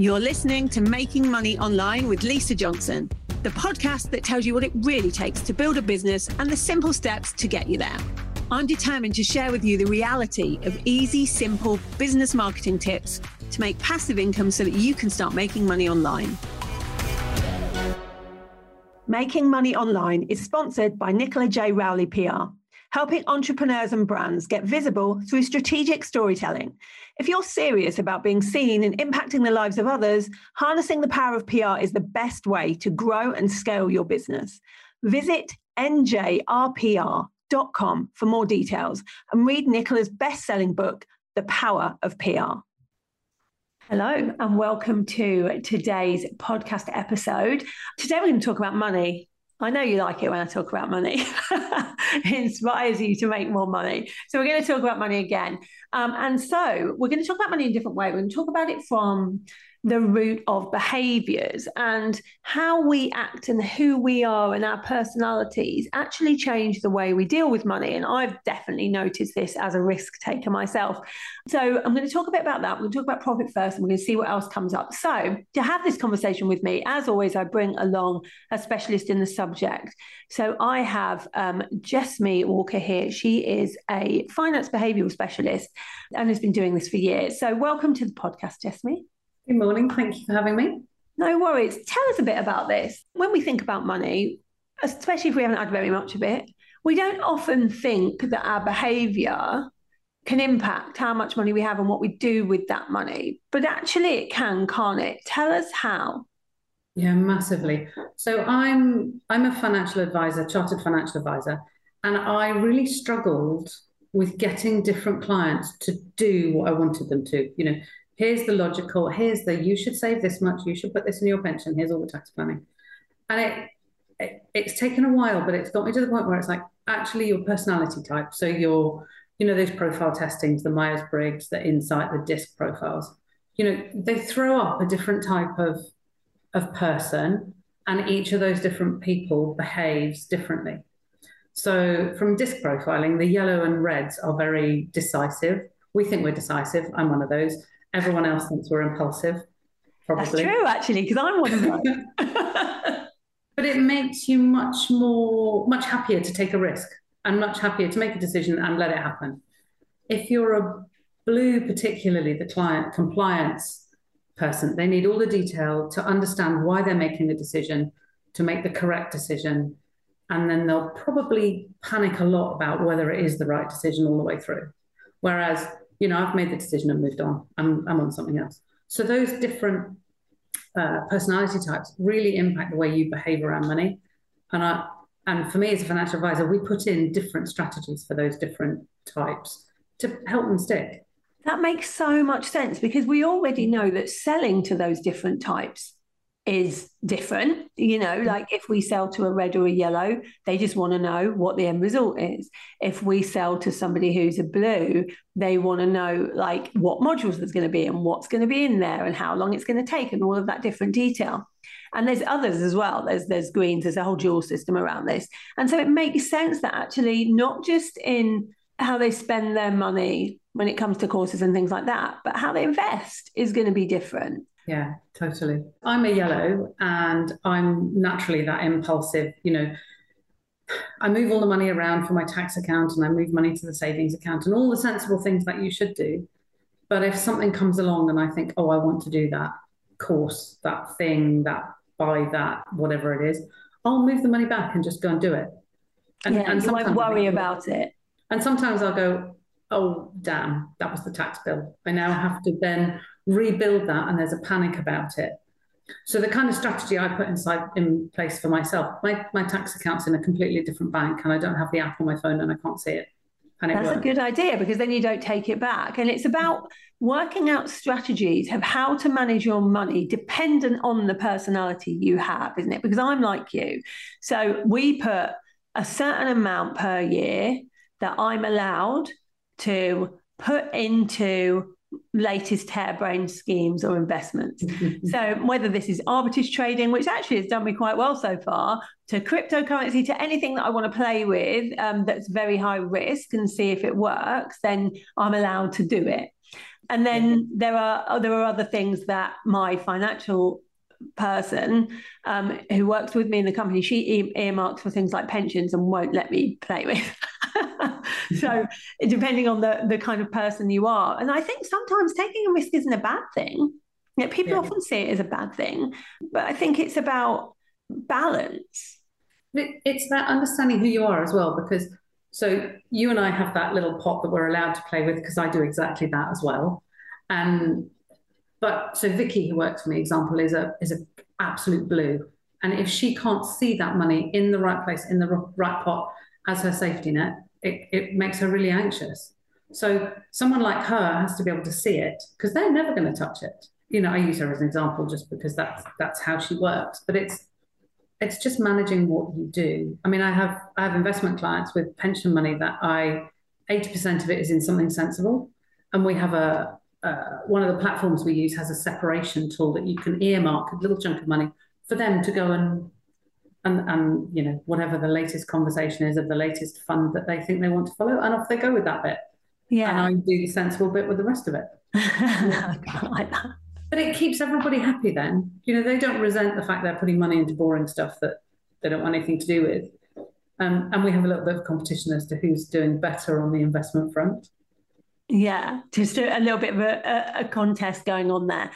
You're listening to Making Money Online with Lisa Johnson, the podcast that tells you what it really takes to build a business and the simple steps to get you there. I'm determined to share with you the reality of easy, simple business marketing tips to make passive income so that you can start making money online. Making Money Online is sponsored by Nicola J. Rowley PR helping entrepreneurs and brands get visible through strategic storytelling. If you're serious about being seen and impacting the lives of others, harnessing the power of PR is the best way to grow and scale your business. Visit njrpr.com for more details and read Nicola's best selling book, The Power of PR. Hello, and welcome to today's podcast episode. Today, we're going to talk about money. I know you like it when I talk about money. it inspires you to make more money. So we're going to talk about money again. Um, and so we're going to talk about money in a different way. We're going to talk about it from the root of behaviors and how we act and who we are and our personalities actually change the way we deal with money. And I've definitely noticed this as a risk taker myself. So I'm going to talk a bit about that. We'll talk about profit first and we're going to see what else comes up. So to have this conversation with me, as always, I bring along a specialist in the subject. So I have um, Walker here. She is a finance behavioral specialist and has been doing this for years. So welcome to the podcast, Jessamy. Good morning. Thank you for having me. No worries. Tell us a bit about this. When we think about money, especially if we haven't had very much of it, we don't often think that our behavior can impact how much money we have and what we do with that money. But actually, it can, can't it? Tell us how. Yeah, massively. So I'm I'm a financial advisor, chartered financial advisor, and I really struggled with getting different clients to do what I wanted them to. You know, here's the logical, here's the you should save this much, you should put this in your pension, here's all the tax planning. And it, it it's taken a while, but it's got me to the point where it's like actually your personality type. So your, you know, those profile testings, the Myers Briggs, the Insight, the DISC profiles, you know, they throw up a different type of of person, and each of those different people behaves differently. So from disc profiling, the yellow and reds are very decisive. We think we're decisive. I'm one of those. Everyone else thinks we're impulsive. Probably. That's true, actually, because I'm one of them. but it makes you much more, much happier to take a risk and much happier to make a decision and let it happen. If you're a blue, particularly the client compliance person, they need all the detail to understand why they're making the decision, to make the correct decision. And then they'll probably panic a lot about whether it is the right decision all the way through. Whereas you know, I've made the decision and moved on. I'm, I'm on something else. So those different uh, personality types really impact the way you behave around money. And I, and for me as a financial advisor, we put in different strategies for those different types to help them stick. That makes so much sense because we already know that selling to those different types is different. You know, mm-hmm. like if we sell to a red or a yellow, they just want to know what the end result is. If we sell to somebody who's a blue, they want to know like what modules there's going to be and what's going to be in there and how long it's going to take and all of that different detail. And there's others as well. There's there's greens, there's a whole dual system around this. And so it makes sense that actually not just in how they spend their money when it comes to courses and things like that, but how they invest is going to be different. Yeah, totally. I'm a yellow and I'm naturally that impulsive, you know. I move all the money around for my tax account and I move money to the savings account and all the sensible things that you should do. But if something comes along and I think, oh, I want to do that course, that thing, that buy that, whatever it is, I'll move the money back and just go and do it. And, yeah, and you won't worry about it. And sometimes I'll go, oh, damn, that was the tax bill. I now have to then rebuild that and there's a panic about it. So the kind of strategy I put inside in place for myself, my, my tax account's in a completely different bank and I don't have the app on my phone and I can't see it. And That's a good idea because then you don't take it back. And it's about working out strategies of how to manage your money dependent on the personality you have, isn't it? Because I'm like you. So we put a certain amount per year that I'm allowed to put into latest harebrained schemes or investments. so whether this is arbitrage trading, which actually has done me quite well so far, to cryptocurrency, to anything that I want to play with um, that's very high risk and see if it works, then I'm allowed to do it. And then there are there are other things that my financial person um, who works with me in the company, she earmarks for things like pensions and won't let me play with. so depending on the the kind of person you are, and I think sometimes taking a risk isn't a bad thing. People yeah. often see it as a bad thing, but I think it's about balance. It's about understanding who you are as well, because so you and I have that little pot that we're allowed to play with because I do exactly that as well. And but so Vicky, who works for me, example, is a is a absolute blue. And if she can't see that money in the right place, in the right pot as her safety net, it, it makes her really anxious. So someone like her has to be able to see it because they're never going to touch it. You know, I use her as an example just because that's that's how she works. But it's it's just managing what you do. I mean, I have I have investment clients with pension money that I 80% of it is in something sensible. And we have a uh, one of the platforms we use has a separation tool that you can earmark a little chunk of money for them to go and and and you know whatever the latest conversation is of the latest fund that they think they want to follow, and off they go with that bit. Yeah, and I do the sensible bit with the rest of it. like that. But it keeps everybody happy. Then you know they don't resent the fact they're putting money into boring stuff that they don't want anything to do with. Um, and we have a little bit of competition as to who's doing better on the investment front. Yeah, just a, a little bit of a, a, contest going on there.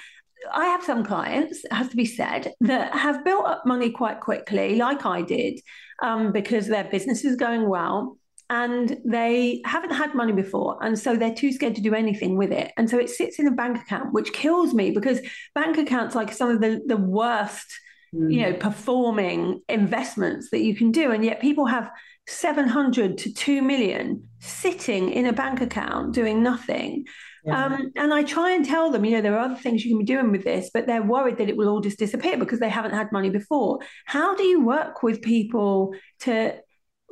I have some clients, it has to be said, that have built up money quite quickly, like I did, um, because their business is going well and they haven't had money before. And so they're too scared to do anything with it. And so it sits in a bank account, which kills me because bank accounts are like some of the, the worst, mm. you know, performing investments that you can do. And yet people have 700 to 2 million sitting in a bank account doing nothing. Yeah. Um, and I try and tell them, you know, there are other things you can be doing with this, but they're worried that it will all just disappear because they haven't had money before. How do you work with people to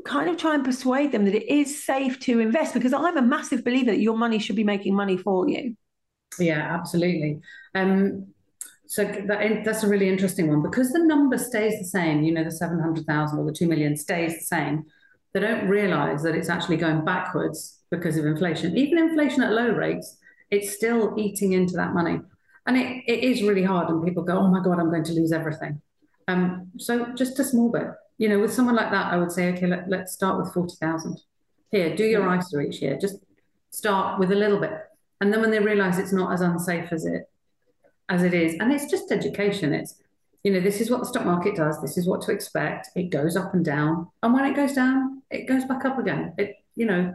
kind of try and persuade them that it is safe to invest? Because I'm a massive believer that your money should be making money for you. Yeah, absolutely. Um, so that, that's a really interesting one because the number stays the same. You know, the seven hundred thousand or the two million stays the same they don't realize that it's actually going backwards because of inflation. Even inflation at low rates, it's still eating into that money. And it, it is really hard. And people go, oh my God, I'm going to lose everything. Um, so just a small bit. You know, with someone like that, I would say, okay, let, let's start with 40,000. Here, do your ISA each year. Just start with a little bit. And then when they realize it's not as unsafe as it as it is, and it's just education, it's you know, this is what the stock market does. This is what to expect. It goes up and down. And when it goes down, it goes back up again. It, you know,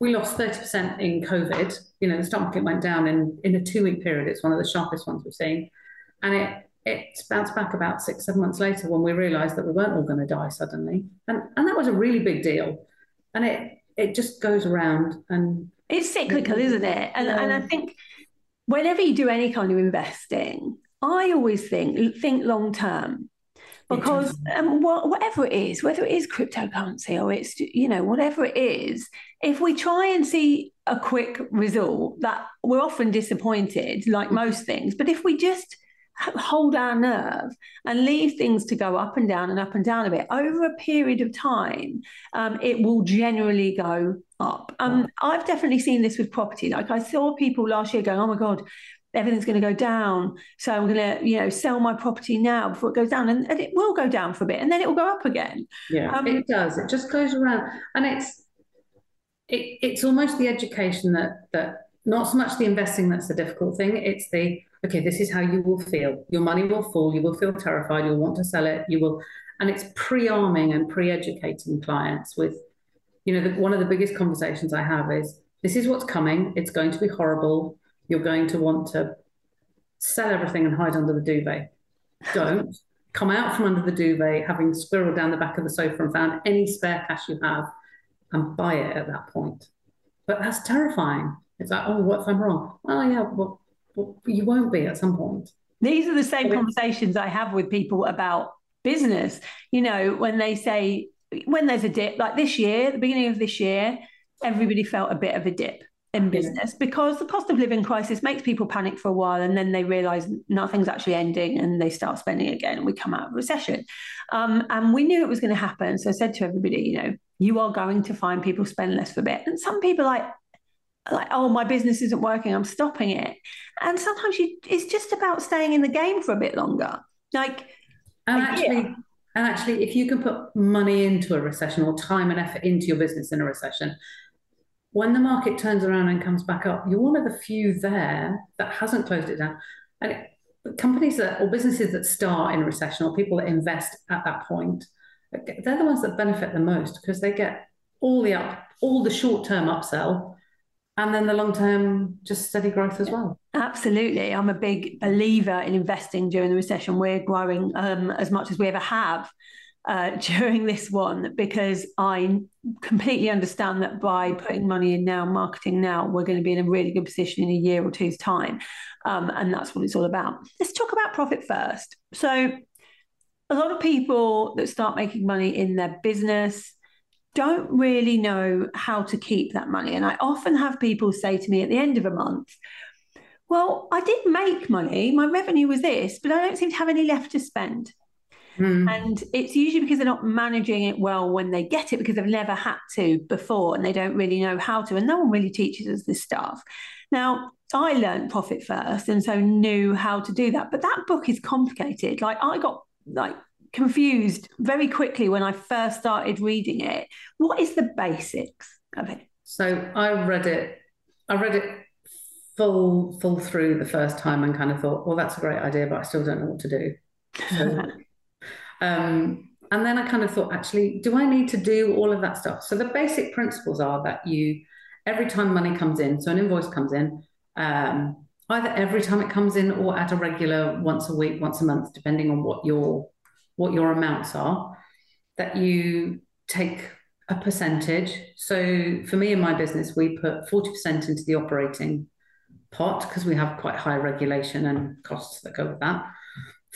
we lost 30% in COVID. You know, the stock market went down in, in a two week period. It's one of the sharpest ones we've seen. And it, it bounced back about six, seven months later when we realized that we weren't all going to die suddenly. And, and that was a really big deal. And it, it just goes around and it's cyclical, isn't it? And, yeah. and I think whenever you do any kind of investing, I always think think long term because um, whatever it is, whether it is cryptocurrency or it's you know whatever it is, if we try and see a quick result, that we're often disappointed, like most things. But if we just hold our nerve and leave things to go up and down and up and down a bit over a period of time, um, it will generally go up. Um, I've definitely seen this with property. Like I saw people last year going, "Oh my god, everything's going to go down. So I'm going to, you know, sell my property now before it goes down. And, and it will go down for a bit and then it will go up again. Yeah, um, it does. It just goes around. And it's, it, it's almost the education that, that not so much the investing that's the difficult thing. It's the, okay, this is how you will feel. Your money will fall. You will feel terrified. You'll want to sell it. You will, and it's pre-arming and pre-educating clients with, you know, the, one of the biggest conversations I have is, this is what's coming. It's going to be horrible you're going to want to sell everything and hide under the duvet. Don't come out from under the duvet having squirreled down the back of the sofa and found any spare cash you have and buy it at that point. But that's terrifying. It's like, oh, what if I'm wrong? Oh, yeah, well, well you won't be at some point. These are the same conversations I have with people about business. You know, when they say, when there's a dip, like this year, the beginning of this year, everybody felt a bit of a dip in business because the cost of living crisis makes people panic for a while and then they realize nothing's actually ending and they start spending again and we come out of recession. Um, and we knew it was going to happen. So I said to everybody, you know, you are going to find people spend less for a bit. And some people like, like, oh, my business isn't working, I'm stopping it. And sometimes you, it's just about staying in the game for a bit longer. Like, and actually, and actually, if you can put money into a recession or time and effort into your business in a recession, when the market turns around and comes back up, you're one of the few there that hasn't closed it down. And it, companies that or businesses that start in a recession or people that invest at that point, they're the ones that benefit the most because they get all the up, all the short term upsell, and then the long term just steady growth as well. Absolutely, I'm a big believer in investing during the recession. We're growing um, as much as we ever have uh, during this one because I completely understand that by putting money in now, marketing now, we're going to be in a really good position in a year or two's time. Um, and that's what it's all about. Let's talk about profit first. So, a lot of people that start making money in their business don't really know how to keep that money. And I often have people say to me at the end of a month, well, I did make money, my revenue was this, but I don't seem to have any left to spend. Mm. And it's usually because they're not managing it well when they get it because they've never had to before and they don't really know how to. And no one really teaches us this stuff. Now, I learned profit first and so knew how to do that. But that book is complicated. Like I got like confused very quickly when I first started reading it. What is the basics of it? So I read it, I read it full full through the first time and kind of thought, well, that's a great idea, but I still don't know what to do. So Um, and then I kind of thought, actually, do I need to do all of that stuff? So the basic principles are that you, every time money comes in, so an invoice comes in, um, either every time it comes in or at a regular once a week, once a month, depending on what your what your amounts are, that you take a percentage. So for me in my business, we put 40% into the operating pot because we have quite high regulation and costs that go with that.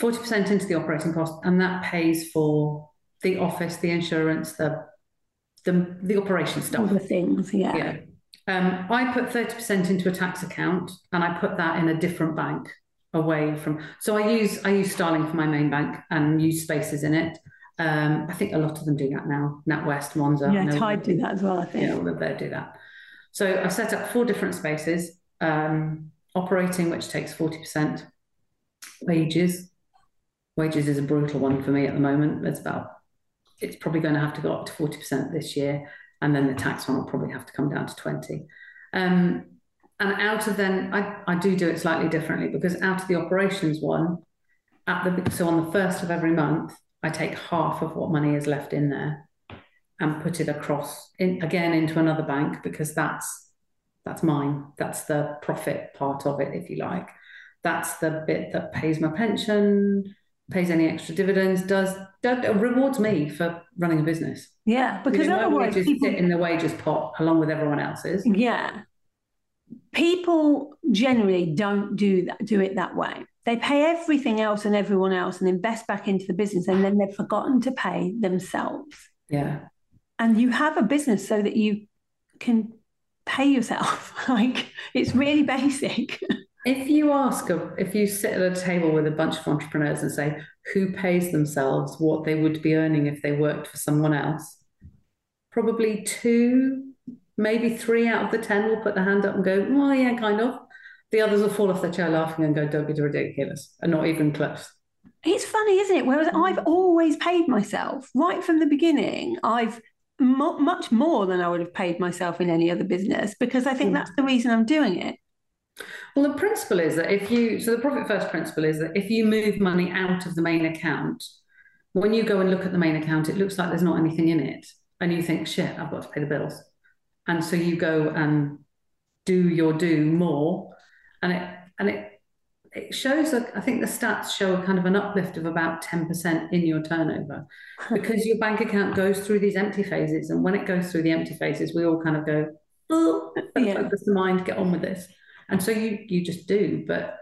40% into the operating cost, and that pays for the office, the insurance, the the, the operation stuff. All the things, yeah. Yeah. Um, I put 30% into a tax account and I put that in a different bank away from so I use I use Starling for my main bank and use spaces in it. Um, I think a lot of them do that now. NatWest, Monzo. Yeah, Tide do that as well, I think. Yeah, all of them do that. So I've set up four different spaces. Um, operating, which takes 40%, wages, wages is a brutal one for me at the moment. It's about, it's probably going to have to go up to 40% this year. And then the tax one will probably have to come down to 20. Um, and out of then, I, I do do it slightly differently because out of the operations one, at the so on the first of every month, I take half of what money is left in there and put it across in, again into another bank because that's that's mine. That's the profit part of it, if you like. That's the bit that pays my pension, pays any extra dividends, does that rewards me for running a business. Yeah, because otherwise people sit in the wages pot along with everyone else's. Yeah, people generally don't do that, do it that way. They pay everything else and everyone else and invest back into the business, and then they've forgotten to pay themselves. Yeah, and you have a business so that you can pay yourself. like it's really basic. If you ask, a, if you sit at a table with a bunch of entrepreneurs and say who pays themselves what they would be earning if they worked for someone else, probably two, maybe three out of the 10 will put their hand up and go, well, yeah, kind of. The others will fall off their chair laughing and go, don't be ridiculous, and not even close. It's funny, isn't it? Whereas I've always paid myself right from the beginning. I've much more than I would have paid myself in any other business because I think mm. that's the reason I'm doing it. Well, the principle is that if you, so the profit first principle is that if you move money out of the main account, when you go and look at the main account, it looks like there's not anything in it. And you think, shit, I've got to pay the bills. And so you go and do your do more. And it, and it, it shows that I think the stats show a kind of an uplift of about 10% in your turnover because your bank account goes through these empty phases. And when it goes through the empty phases, we all kind of go, oh, yeah. focus the mind, get on with this and so you you just do but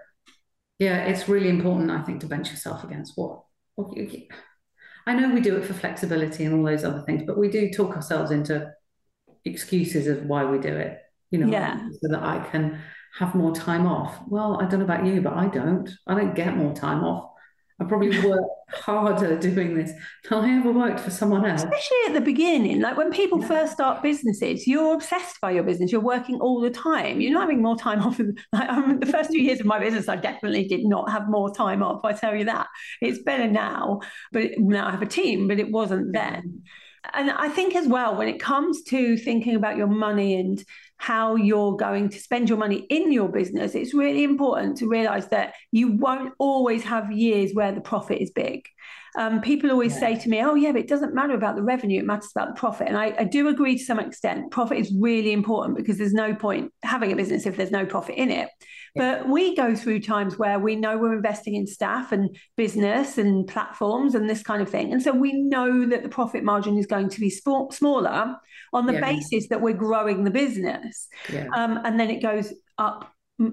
yeah it's really important i think to bench yourself against what, what you, i know we do it for flexibility and all those other things but we do talk ourselves into excuses of why we do it you know, Yeah. so that I can have more time off. Well, I don't know about you, but I don't. I don't get more time off. I probably work harder doing this than I ever worked for someone else. Especially at the beginning, like when people first start businesses, you're obsessed by your business. You're working all the time. You're not having more time off. Like, the first two years of my business, I definitely did not have more time off. I tell you that. It's better now, but now I have a team, but it wasn't then. And I think as well, when it comes to thinking about your money and how you're going to spend your money in your business, it's really important to realize that you won't always have years where the profit is big. Um, people always Yeah. say to me, Oh, yeah, but it doesn't matter about the revenue, it matters about the profit. And I, I do agree to some extent. Profit is really important because there's no point having a business if there's no profit in it. But we go through times where we know we're investing in staff and business and platforms and this kind of thing. And so we know that the profit margin is going to be sp- smaller on the Yeah. basis that we're growing the business. Yeah. Um, and then it goes up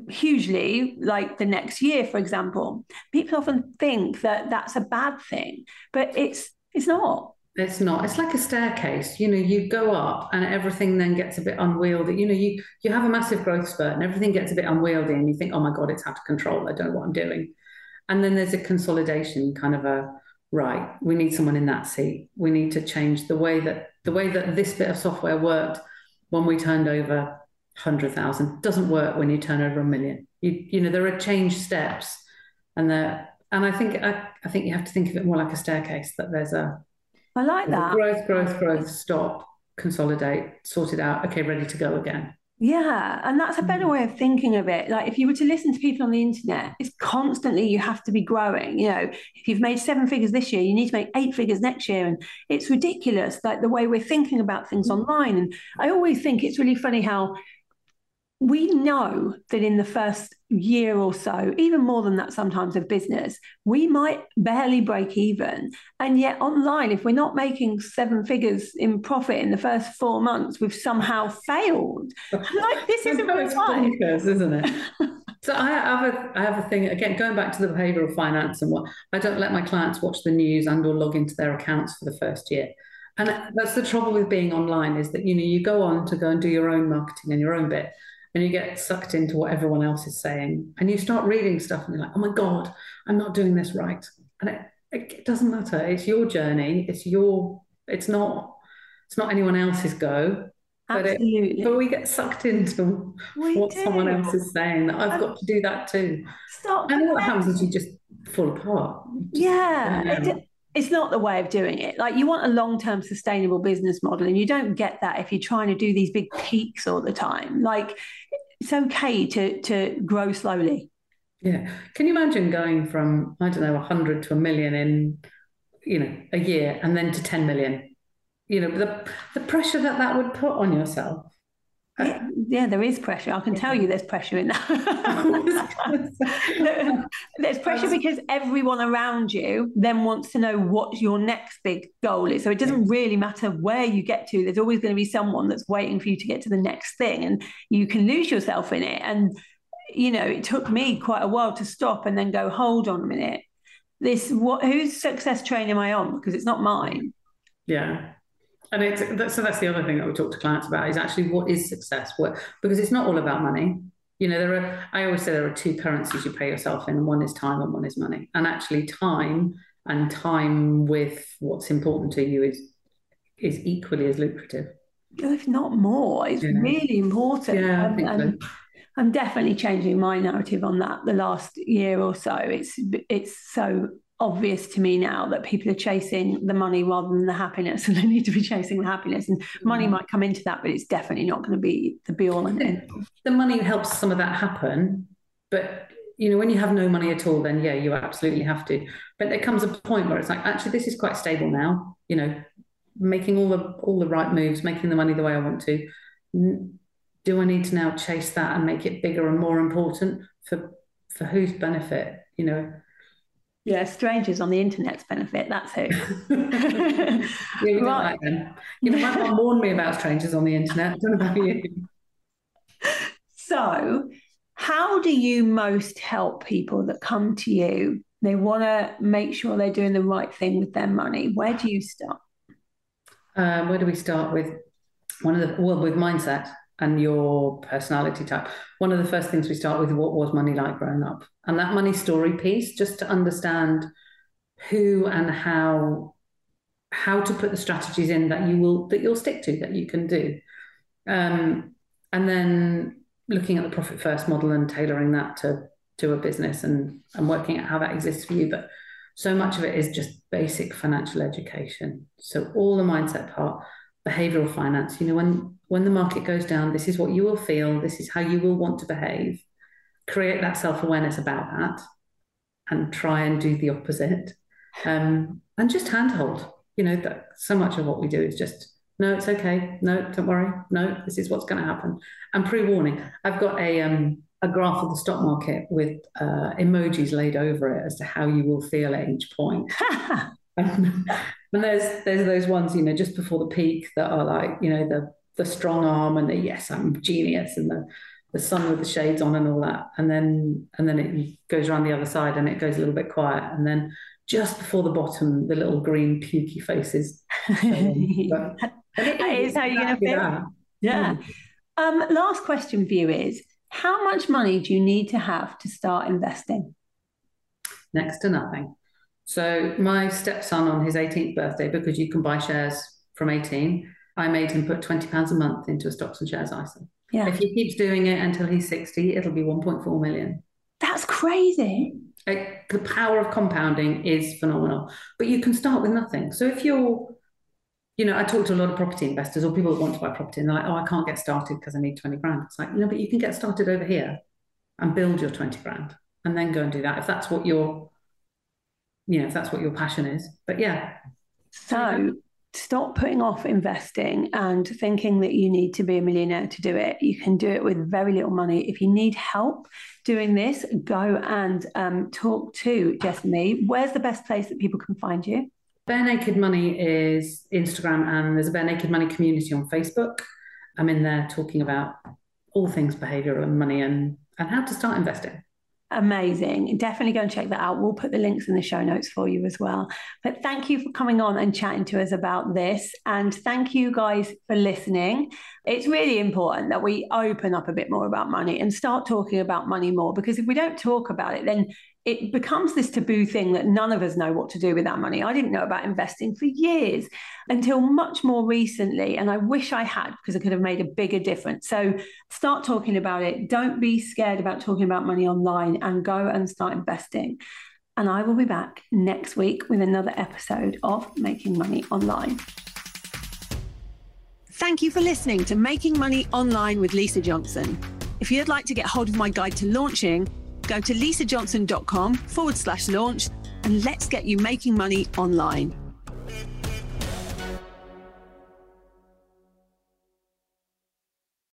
hugely, like the next year, for example. People often think that that's a bad thing, but it's it's not. It's not. It's like a staircase. You know, you go up and everything then gets a bit unwieldy. You know, you you have a massive growth spurt and everything gets a bit unwieldy and you think, oh my God, it's out of control. I don't know what I'm doing. And then there's a consolidation, kind of a right, we need someone in that seat. We need to change the way that the way that this bit of software worked when we turned over hundred thousand doesn't work when you turn over a million. You you know, there are change steps and there and I think I, I think you have to think of it more like a staircase, that there's a I like that. Growth, growth, growth, stop, consolidate, sort it out. Okay, ready to go again. Yeah, and that's a better Mm. way of thinking of it. Like if you were to listen to people on the internet, it's constantly you have to be growing. You know, if you've made seven figures this year, you need to make eight figures next year. And it's ridiculous, like the way we're thinking about things online. And I always think it's really funny how we know that in the first year or so, even more than that sometimes of business, we might barely break even. And yet online, if we're not making seven figures in profit in the first four months, we've somehow failed. like this isn't right. bonkers, isn't it? so I have a I have a thing again going back to the behavioural finance and what I don't let my clients watch the news and or log into their accounts for the first year. And that's the trouble with being online is that you know you go on to go and do your own marketing and your own bit and you get sucked into what everyone else is saying and you start reading stuff and you're like oh my god i'm not doing this right and it, it doesn't matter it's your journey it's your it's not it's not anyone else's go but, it, Absolutely. but we get sucked into We what do. someone else is saying that i've And- got to do that too Stop. and what happens is you just fall apart Yeah. Yeah. It's not the way of doing it. Like you want a long-term sustainable business model, and you don't get that if you're trying to do these big peaks all the time. Like it's okay to to grow slowly. Yeah. Can you imagine going from, I don't know, 100 to a million in, you know, a year and then to 10 million? You know, the, the pressure that that would put on yourself. Yeah, yeah, there is pressure. I can tell you there's pressure in that. there's pressure because everyone around you then wants to know what your next big goal is. So it doesn't really matter where you get to, there's always going to be someone that's waiting for you to get to the next thing. And you can lose yourself in it. And, you know, it took me quite a while to stop and then go, hold on a minute. This what whose success train am I on? Because it's not mine. yeah. And it's so that's the other thing that we talk to clients about is actually what is success? What because it's not all about money. You know, there are I always say there are two currencies you pay yourself in, and one is time and one is money. And actually time and time with what's important to you is is equally as lucrative. If not more, it's Yeah. really important. Yeah, I Um, think so. I'm definitely changing my narrative on that the last year or so. It's it's so obvious to me now that people are chasing the money rather than the happiness, and they need to be chasing the happiness. And money Mm. might come into that, but it's definitely not going to be the be all and end. all. the money helps some of that happen but you know when you have no money at all then yeah you absolutely have to but there comes a point where it's like actually this is quite stable now you know making all the all the right moves making the money the way i want to do i need to now chase that and make it bigger and more important for for whose benefit you know Yeah, strangers on the internet's benefit. That's who. yeah, we don't Right. like them. You know, my mum warned me about strangers on the internet. I don't know about you. So, how do you most help people that come to you? They want to make sure they're doing the right thing with their money. Where do you start? Um, where do we start with? One of the well with mindset. and your personality type. One of the first things we start with what was money like growing up? And that money story piece, just to understand who and how how to put the strategies in that you will that you'll stick to that you can do. Um, and then looking at the profit first model and tailoring that to to a business and and working out how that exists for you. But so much of it is just basic financial education. So all the mindset part behavioral finance. You know when when the market goes down this is what you will feel. This is how you will want to behave create that self-awareness about that and try and do the opposite um, and just handhold. You know that so much of what we do is just no it's okay. No don't worry. No this is what's going to happen. And pre-warning i've got a um a graph of the stock market with uh, emojis laid over it as to how you will feel at each point. point and there's there's those ones you know just before the peak that are like you know the the strong arm and the yes i'm genius and the the sun with the shades on and all that and then and then it goes around the other side and it goes a little bit quiet and then just before the bottom, the little green pukey faces. that is how you're going to feel. Yeah. Mm. Um, last question for you is how much money do you need to have to start investing? Next to nothing. So my stepson on his 18th birthday, because you can buy shares from 18, I made him put 20 pounds a month into a stocks and shares ISA. Yeah. If he keeps doing it until he's 60, it'll be 1.4 million. That's crazy. Like, the power of compounding is phenomenal, but you can start with nothing. So if you're, you know, I talk to a lot of property investors or people that want to buy property and they're like, oh, I can't get started because I need 20 grand. It's like, no, but you can get started over here and build your 20 grand and then go and do that if that's what your, you know, if that's what your passion is. But yeah. So stop putting off investing and thinking that you need to be a millionaire to do it. You can do it with very little money. If you need help doing this, go and um, talk to Jessamy. Where's the best place that people can find you? Bare Naked Money is Instagram, and there's a Bare Naked Money community on Facebook. I'm in there talking about all things behavioral and money and, and how to start investing. Amazing. Definitely go and check that out. We'll put the links in the show notes for you as well. But thank you for coming on and chatting to us about this. And thank you guys for listening. It's really important that we open up a bit more about money and start talking about money more because if we don't talk about it, then it becomes this taboo thing that none of us know what to do with that money. I didn't know about investing for years until much more recently. And I wish I had because it could have made a bigger difference. So start talking about it. Don't be scared about talking about money online and go and start investing. And I will be back next week with another episode of Making Money Online. Thank you for listening to Making Money Online with Lisa Johnson. If you'd like to get hold of my guide to launching, Go to lisajohnson.com forward slash launch and let's get you making money online.